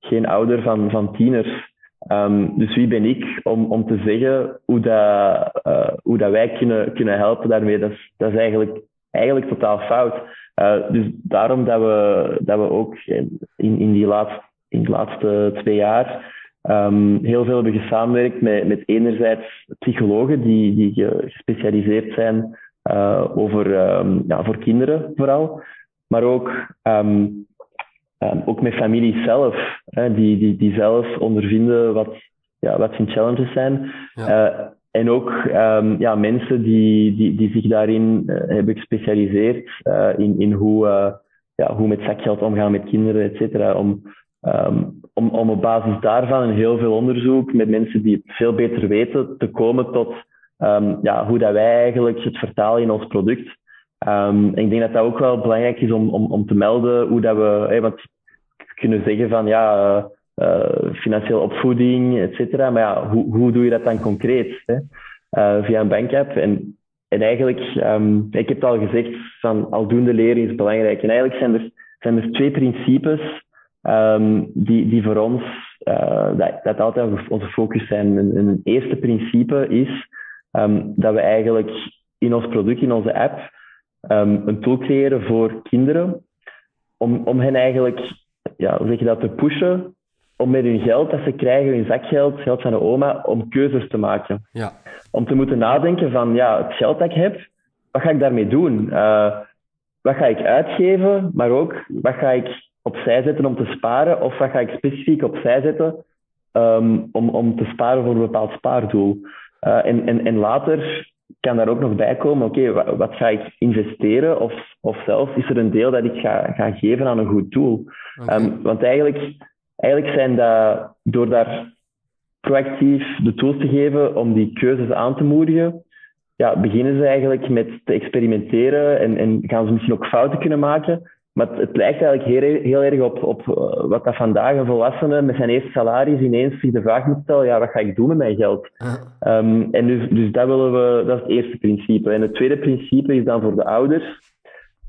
geen ouder van, van tieners. Um, dus wie ben ik om, om te zeggen hoe, dat, uh, hoe dat wij kunnen, kunnen helpen daarmee? Dat is, dat is eigenlijk, eigenlijk totaal fout. Uh, dus daarom dat we, dat we ook in, in, die laatste, in de laatste twee jaar Um, heel veel hebben gesamenwerkt met, met enerzijds psychologen die, die gespecialiseerd zijn uh, over, um, ja, voor kinderen vooral, maar ook, um, ook met families zelf, hè, die, die, die zelf ondervinden wat, ja, wat hun challenges zijn. Ja. Uh, en ook ja, mensen die, die, die zich daarin uh, hebben gespecialiseerd in, in hoe, ja, hoe met zakgeld omgaan met kinderen, et cetera, om, Um, om, om op basis daarvan in heel veel onderzoek met mensen die het veel beter weten te komen tot um, ja, hoe dat wij eigenlijk het vertalen in ons product. Um, ik denk dat dat ook wel belangrijk is om, om, om te melden hoe dat we, hey, kunnen zeggen van ja, uh, uh, financiële opvoeding, et cetera, maar ja, hoe, hoe doe je dat dan concreet hè? Uh, via een bankapp? En, en eigenlijk, ik heb het al gezegd, van aldoende leren is belangrijk. En eigenlijk zijn er, zijn er twee principes um, die, die voor ons uh, dat, dat altijd onze focus zijn. Een, een eerste principe is um, dat we eigenlijk in ons product, in onze app, um, een tool creëren voor kinderen om, om hen eigenlijk, ja, hoe zeg je dat, te pushen om met hun geld dat ze krijgen, hun zakgeld, geld van de oma, om keuzes te maken. Ja. Om te moeten nadenken van, ja, het geld dat ik heb, wat ga ik daarmee doen? Uh, wat ga ik uitgeven, maar ook wat ga ik opzij zetten om te sparen? Of wat ga ik specifiek opzij zetten um, om, om te sparen voor een bepaald spaardoel? Uh, en, en, en later kan daar ook nog bij komen, oké, okay, wat, ga ik investeren? Of, of zelfs is er een deel dat ik ga, ga geven aan een goed doel? Okay. Um, want eigenlijk, eigenlijk zijn dat, door daar proactief de tools te geven om die keuzes aan te moedigen, ja, beginnen ze eigenlijk met te experimenteren en, en gaan ze misschien ook fouten kunnen maken. Maar het, lijkt eigenlijk heel, heel erg op, op eh, wat dat vandaag een volwassene met zijn eerste salaris ineens zich de vraag moet stellen, ja, wat ga ik doen met mijn geld? Um, en dus, dus dat willen we, dat is het eerste principe. En het tweede principe is dan voor de ouders,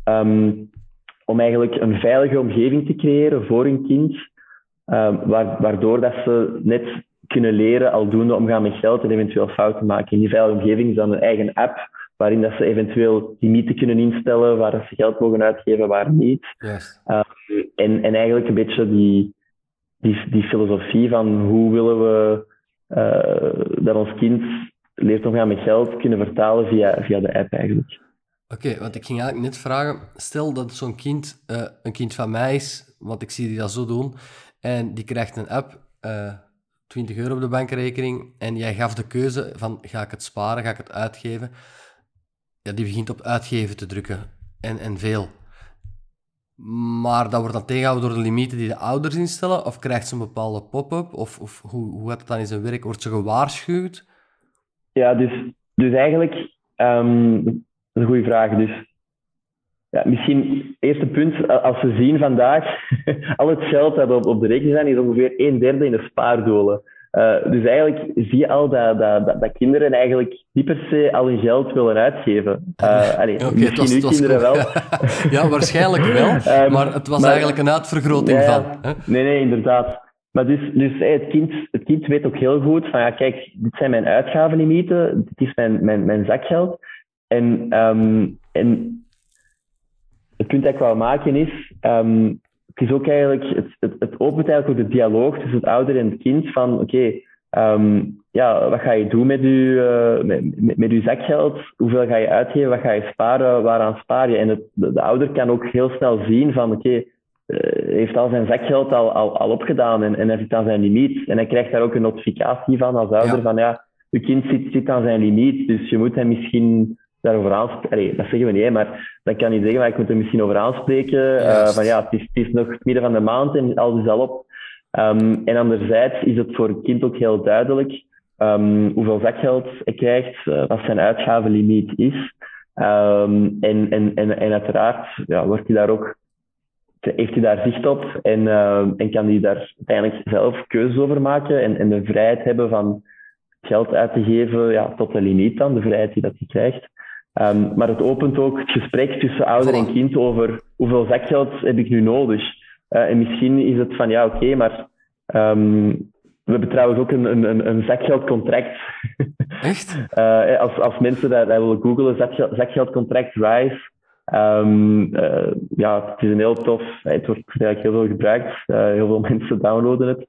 um, om eigenlijk een veilige omgeving te creëren voor hun kind, um, waardoor dat ze net kunnen leren aldoende omgaan met geld en eventueel fouten maken. In die veilige omgeving is dan een eigen app waarin dat ze eventueel limieten kunnen instellen, waar ze geld mogen uitgeven, waar niet. Yes. Um, en, en eigenlijk een beetje die, die, die filosofie van hoe willen we uh, dat ons kind leert omgaan met geld kunnen vertalen via, via de app eigenlijk. Oké, want ik ging eigenlijk net vragen, stel dat zo'n kind uh, een kind van mij is, want ik zie die dat zo doen, en die krijgt een app, uh, 20 euro op de bankrekening, en jij gaf de keuze van ga ik het sparen, ga ik het uitgeven ja, die begint op uitgeven te drukken. En, en veel. Maar dat wordt dan tegengehouden door de limieten die de ouders instellen? Of krijgt ze een bepaalde pop-up? Of, of hoe, hoe gaat het dan in zijn werk? Wordt ze gewaarschuwd? Ja, dus, dus eigenlijk... Um, dat is een goede vraag. Dus ja, misschien eerste punt, als we zien vandaag, [laughs] al het geld dat op, op de rekening zijn, is ongeveer een derde in de spaardolen. Uh, dus eigenlijk zie je al dat, dat, dat, dat, kinderen eigenlijk niet per se al hun geld willen uitgeven. Uh, allee, okay, misschien was, kinderen wel. [laughs] ja, waarschijnlijk [laughs] wel, um, maar het was maar, eigenlijk een uitvergroting ja, van. Hè? Nee, nee, inderdaad. Maar dus, dus hey, het, kind, het kind weet ook heel goed van, ja, kijk, dit zijn mijn uitgavenlimieten, dit is mijn, mijn, mijn zakgeld. en, um, en het punt dat ik wil maken is, um, het is ook eigenlijk, het, het, het, opent eigenlijk ook de dialoog tussen het ouder en het kind van, oké, okay, um, ja, wat ga je doen met je, uh, met, met, met je zakgeld? Hoeveel ga je uitgeven? Wat ga je sparen? Waaraan spaar je? En het, de, de, ouder kan ook heel snel zien van, oké, okay, uh, heeft al zijn zakgeld al, al, al opgedaan en, en hij zit aan zijn limiet. En hij krijgt daar ook een notificatie van als ouder ja. van, ja, je kind zit, zit aan zijn limiet, dus je moet hem misschien daarover aanspreken. Dat zeggen we niet, maar dan kan hij zeggen, maar ik moet er misschien over aanspreken. Uh, van ja, het is, het is nog het midden van de maand en alles is al op. Um, en anderzijds is het voor het kind ook heel duidelijk um, hoeveel zakgeld hij krijgt, uh, wat zijn uitgavenlimiet is. Um, en, en, en, en uiteraard ja, wordt hij daar ook, heeft hij daar zicht op en, uh, en kan hij daar uiteindelijk zelf keuzes over maken en, en de vrijheid hebben van geld uit te geven ja, tot de limiet dan, de vrijheid die dat hij krijgt. Um, maar het opent ook het gesprek tussen ouder en kind over hoeveel zakgeld heb ik nu nodig. Uh, en misschien is het van ja, oké, okay, maar um, we hebben trouwens ook een, een, een zakgeldcontract. [laughs] Echt? uh, als, als mensen dat, dat willen googlen, zakgeld, zakgeldcontract Rise. Um, uh, ja, het is een heel tof. Het wordt eigenlijk heel veel gebruikt. heel veel [laughs] mensen downloaden het.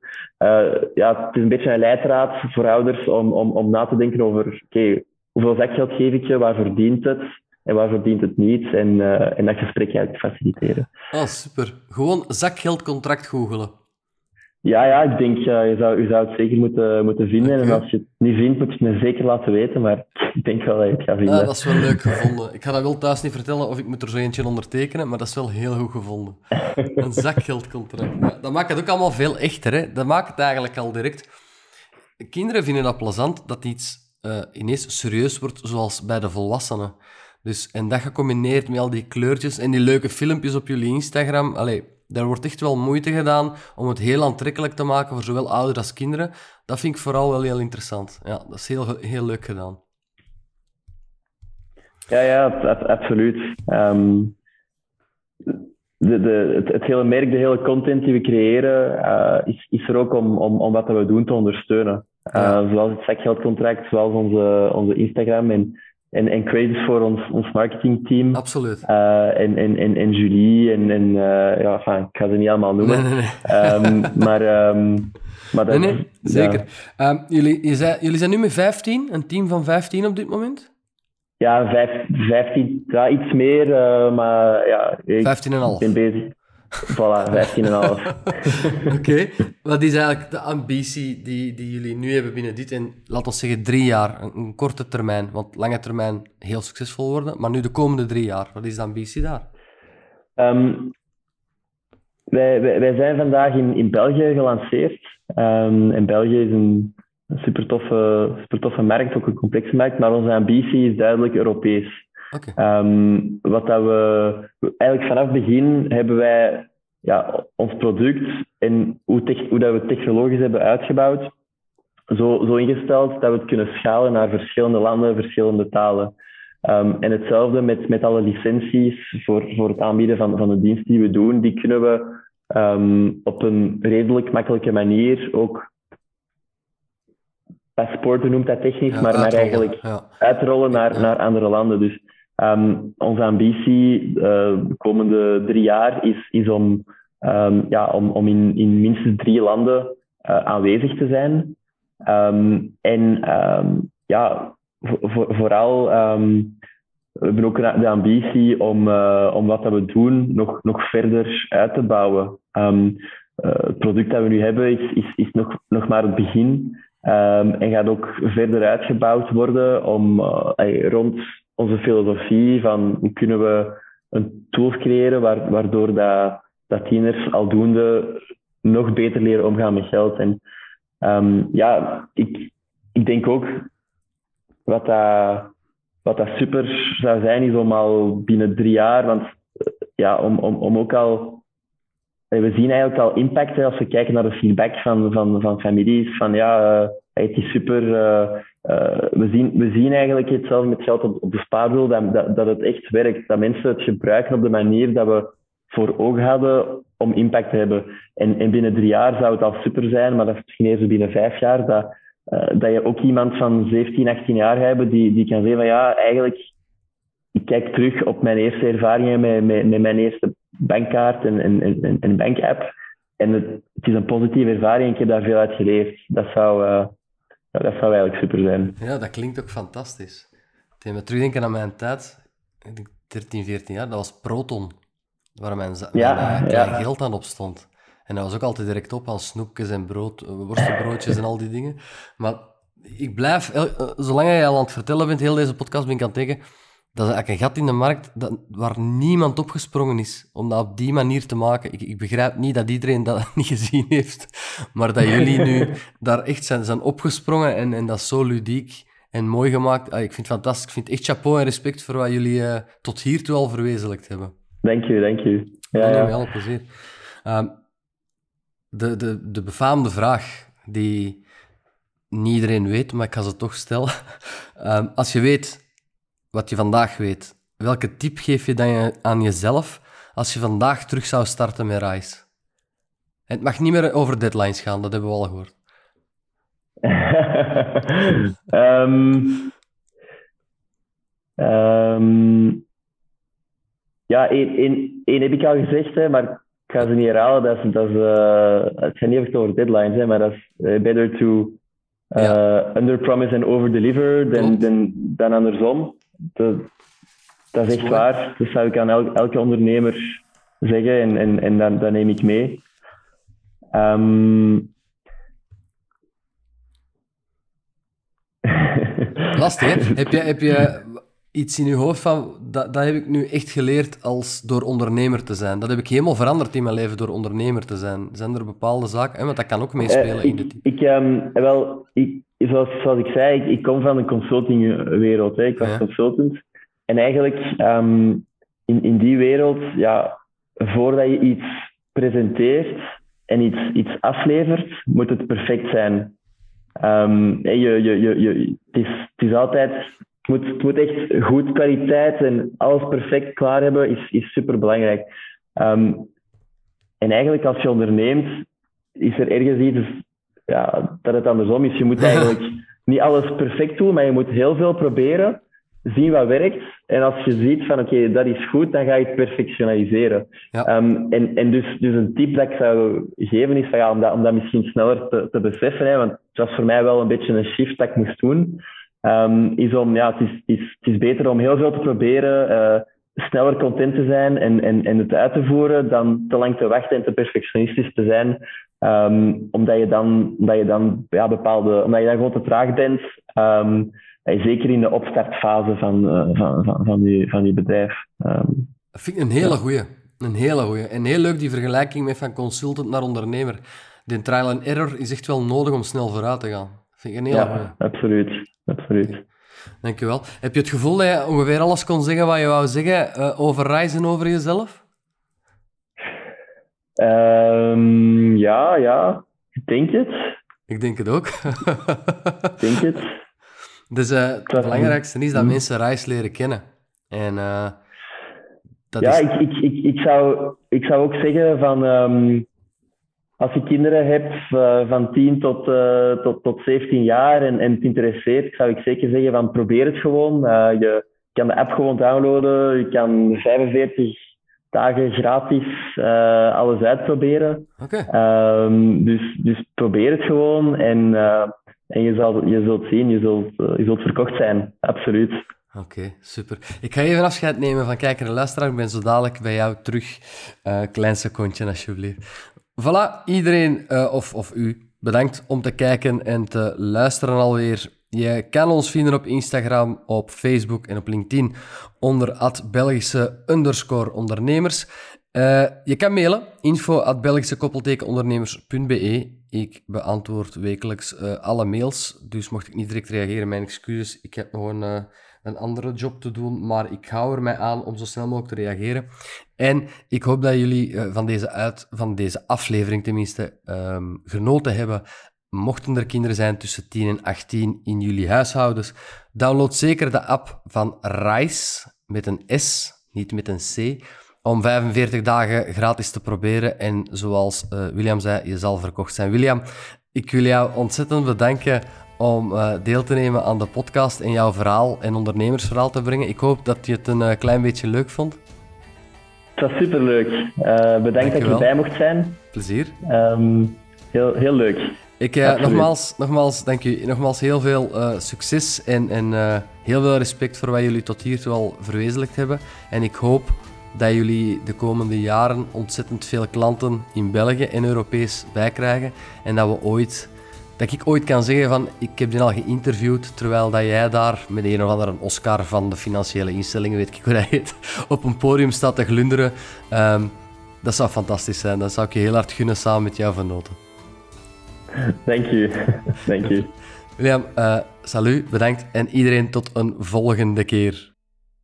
ja, het is een beetje een leidraad voor ouders om, om, om na te denken over oké, okay, hoeveel zakgeld geef ik je, waar verdient het en waar verdient het niet. En, uh, en dat gesprek eigenlijk faciliteren. Oh, super. Gewoon zakgeldcontract googelen. Ja, ja, ik denk, uh, je, zou, je zou het zeker moeten, moeten vinden. Okay. En als je het niet vindt, moet je het me zeker laten weten. Maar [laughs] ik denk wel dat je het gaat vinden. Ja, dat is wel leuk gevonden. Ik ga dat wel thuis niet vertellen of ik moet er zo eentje ondertekenen, maar dat is wel heel goed gevonden. [laughs] Een zakgeldcontract. Ja, dat maakt het ook allemaal veel echter. Hè? Dat maakt het eigenlijk al direct. Kinderen vinden dat plezant dat iets uh, ineens serieus wordt, zoals bij de volwassenen. Dus, en dat gecombineerd met al die kleurtjes en die leuke filmpjes op jullie Instagram. Allee, daar wordt echt wel moeite gedaan om het heel aantrekkelijk te maken voor zowel ouders als kinderen. Dat vind ik vooral wel heel interessant. Ja, dat is heel, heel leuk gedaan. Ja, ja, absoluut. Um, de, de, het, hele merk, de hele content die we creëren, uh, is, is er ook om, om, om wat we doen te ondersteunen. Ja. Uh, zoals het zakgeldcontract, zoals onze, onze Instagram en, en, en credits voor ons, ons marketingteam. Absoluut. Uh, en, en, en, en Julie en, en uh, ja, enfin, ik ga ze niet allemaal noemen. Nee, nee, nee. Um, maar, um, maar dat, nee, nee, zeker. Ja. Um, jullie, je zei, jullie zijn nu met 15, een team van 15 op dit moment? Ja, 15, ja, iets meer, uh, maar ja, ik 15,5. ben bezig. Voilà, 15,5. [laughs] Oké. Okay. Wat is eigenlijk de ambitie die, die jullie nu hebben binnen dit en, laten we zeggen, drie jaar, een, een, korte termijn, want lange termijn heel succesvol worden, maar nu de komende drie jaar, wat is de ambitie daar? Um, wij, wij, wij, zijn vandaag in, in België gelanceerd. Um, en België is een, een super toffe, super toffe markt, ook een complexe markt, maar onze ambitie is duidelijk Europees. Okay. Um, wat dat we eigenlijk vanaf het begin hebben wij ja, ons product en hoe, tech, hoe dat we het technologisch hebben uitgebouwd, zo, zo ingesteld dat we het kunnen schalen naar verschillende landen, verschillende talen. Um, en hetzelfde met, met alle licenties voor, voor het aanbieden van, van de dienst die we doen, die kunnen we um, op een redelijk makkelijke manier ook paspoorten noemt dat technisch, ja, maar, maar eigenlijk ja. uitrollen naar, naar andere landen. Dus um, onze ambitie uh, de komende drie jaar is, is om, um, ja, om, om in, in minstens drie landen uh, aanwezig te zijn. Um, en ja, voor, vooral we hebben ook de ambitie om, uh, om wat dat we doen nog, nog verder uit te bouwen. Het product dat we nu hebben is, is, is nog, nog maar het begin. En gaat ook verder uitgebouwd worden om rond onze filosofie van hoe kunnen we een tool creëren waar, waardoor dat, dat tieners aldoende nog beter leren omgaan met geld. En um, ja, ik, ik denk ook wat dat, wat dat super zou zijn, is om al binnen drie jaar, want ja, om, om, om ook al we zien eigenlijk al impact als we kijken naar de feedback van, van, van families. Van ja, uh, het is super. Uh, we, zien, we zien eigenlijk hetzelfde met geld op, de spaardoel, dat, dat, dat het echt werkt. Dat mensen het gebruiken op de manier dat we voor ogen hadden om impact te hebben. En, en binnen drie jaar zou het al super zijn, maar dat is misschien eerst binnen vijf jaar. Dat, dat je ook iemand van 17, 18 jaar hebt die, die kan zeggen van ja, eigenlijk ik kijk terug op mijn eerste ervaringen met, met, mijn eerste bankkaart en, en, en, bankapp. En het, het, is een positieve ervaring. Ik heb daar veel uit geleerd. Dat zou, uh, dat zou eigenlijk super zijn. Ja, dat klinkt ook fantastisch. Deed me terugdenken aan mijn tijd, 13, 14 jaar, dat was Proton, waar mijn, ja, mijn ja. geld aan op stond. En dat was ook altijd direct op aan snoepjes en brood, worstenbroodjes en al die dingen. Maar ik blijf, eh, zolang jij al aan het vertellen bent, heel deze podcast ben ik aan het denken, dat is eigenlijk een gat in de markt dat, waar niemand opgesprongen is om dat op die manier te maken. Ik, ik begrijp niet dat iedereen dat [laughs] niet gezien heeft, maar dat jullie nu [laughs] daar echt zijn, zijn opgesprongen en, en dat zo ludiek en mooi gemaakt. Ah, ik vind het fantastisch. Ik vind echt chapeau en respect voor wat jullie uh, tot hiertoe al verwezenlijkt hebben. Dank je, dank je. Ja, ja. Alle plezier. Uh, de, de, de befaamde vraag die niet iedereen weet, maar ik ga ze toch stellen. Uh, [laughs] als je weet wat je vandaag weet, welke tip geef je dan je aan jezelf als je vandaag terug zou starten met Rise? Het mag niet meer over deadlines gaan, dat hebben we al gehoord. um, [laughs] um, ja, één, heb ik al gezegd, hè, maar ik ga ze niet herhalen. Dat is, dat is, uh, het gaat niet echt over deadlines, hè, maar dat is uh, better to uh, ja. under promise and over deliver dan, dan, dan andersom. Dat, dat is echt waar. Dat zou ik aan el, elke ondernemer zeggen en, en, en dat, dat neem ik mee. [laughs] Um, Lastig, hè? Heb je, heb je iets in je hoofd van, dat, dat heb ik nu echt geleerd als door ondernemer te zijn. Dat heb ik helemaal veranderd in mijn leven door ondernemer te zijn. Zijn er bepaalde zaken? Want dat kan ook meespelen uh, in de. Ik, um, wel, ik, zoals, zoals ik zei, ik, ik kom van de consultingwereld. Hè. Ik was ja. consultant. En eigenlijk, um, in, in die wereld, ja, voordat je iets presenteert en iets, iets aflevert, moet het perfect zijn. Um, je, je, je, je, het, is, het is altijd, het moet, het moet echt goed kwaliteit en alles perfect klaar hebben, is, is super belangrijk. Um, en eigenlijk als je onderneemt, is er ergens iets ja, dat het andersom is. Je moet [laughs] eigenlijk niet alles perfect doen, maar je moet heel veel proberen, zien wat werkt. En als je ziet van oké, okay, dat is goed, dan ga je het perfectionaliseren. Ja. Um, en en dus, dus een tip dat ik zou geven is van, ja, om, dat, om dat misschien sneller te, te beseffen, hè, want het was voor mij wel een beetje een shift dat ik moest doen, um, is om, ja, het is, is, het is beter om heel veel te proberen, uh, sneller content te zijn en, en, en het uit te voeren, dan te lang te wachten en te perfectionistisch te zijn. Um, omdat je dan, omdat je dan ja, bepaalde, omdat je dan gewoon te traag bent. Um, zeker in de opstartfase van, uh, van, van, van, je, van je bedrijf. Um, dat vind ik een hele ja. goeie. Een hele goeie. En heel leuk die vergelijking met van consultant naar ondernemer. De trial and error is echt wel nodig om snel vooruit te gaan. Dat vind ik een hele ja, goeie. absoluut. absoluut. Dankjewel. Heb je het gevoel dat je ongeveer alles kon zeggen wat je wou zeggen uh, over reizen over jezelf? Um, ja, ja. Ik denk het. Ik denk het ook. ik denk [laughs] het. Dus uh, het belangrijkste is dat mm. mensen reis leren kennen. En, uh, dat ja, is... ik, ik, ik, ik, zou, ik zou ook zeggen van... Um, als je kinderen hebt uh, van 10 tot, tot, tot 17 jaar en, en het interesseert, zou ik zeker zeggen van probeer het gewoon. je kan de app gewoon downloaden. Je kan 45 dagen gratis uh, alles uitproberen. Okay. Um, dus, dus probeer het gewoon en, uh, en je, zal, je zult zien, je zult, uh, je zult verkocht zijn. Absoluut. Oké, okay, super. Ik ga even afscheid nemen van kijker en luisteraar. Ik ben zo dadelijk bij jou terug. klein secondje, alsjeblieft. Voilà, iedereen, of, of u, bedankt om te kijken en te luisteren alweer. Je kan ons vinden op Instagram, op Facebook en op LinkedIn onder at Belgische underscore ondernemers. Uh, je kan mailen, info at Belgische koppeltekenondernemers.be. Ik beantwoord wekelijks uh, alle mails, dus mocht ik niet direct reageren, mijn excuses. Ik heb nog een, uh, een andere job te doen, maar ik hou er mij aan om zo snel mogelijk te reageren. En ik hoop dat jullie van, deze uit, van deze aflevering tenminste um, genoten hebben. Mochten er kinderen zijn tussen 10 en 18 in jullie huishoudens, download zeker de app van Rise met een S, niet met een C, om 45 dagen gratis te proberen. En zoals uh, William zei, je zal verkocht zijn. William, ik wil jou ontzettend bedanken om uh, deel te nemen aan de podcast en jouw verhaal en ondernemersverhaal te brengen. Ik hoop dat je het een uh, klein beetje leuk vond. Het was superleuk. Bedankt dat je erbij mocht zijn. Plezier. Um, heel, heel leuk. Ik, nogmaals, nogmaals, dank u. Nogmaals heel veel succes en, en heel veel respect voor wat jullie tot hiertoe al verwezenlijkt hebben. En ik hoop dat jullie de komende jaren ontzettend veel klanten in België en Europees bijkrijgen. En dat we ooit dat ik ooit kan zeggen van ik heb die al geïnterviewd terwijl dat jij daar met een of andere Oscar van de financiële instellingen, weet ik hoe dat heet, [laughs] op een podium staat te glunderen. Ehm, dat zou fantastisch zijn. Dat zou ik je heel hard gunnen samen met jou vernoten. Dank je. Dank je. William, uh, salut, bedankt en iedereen tot een volgende keer.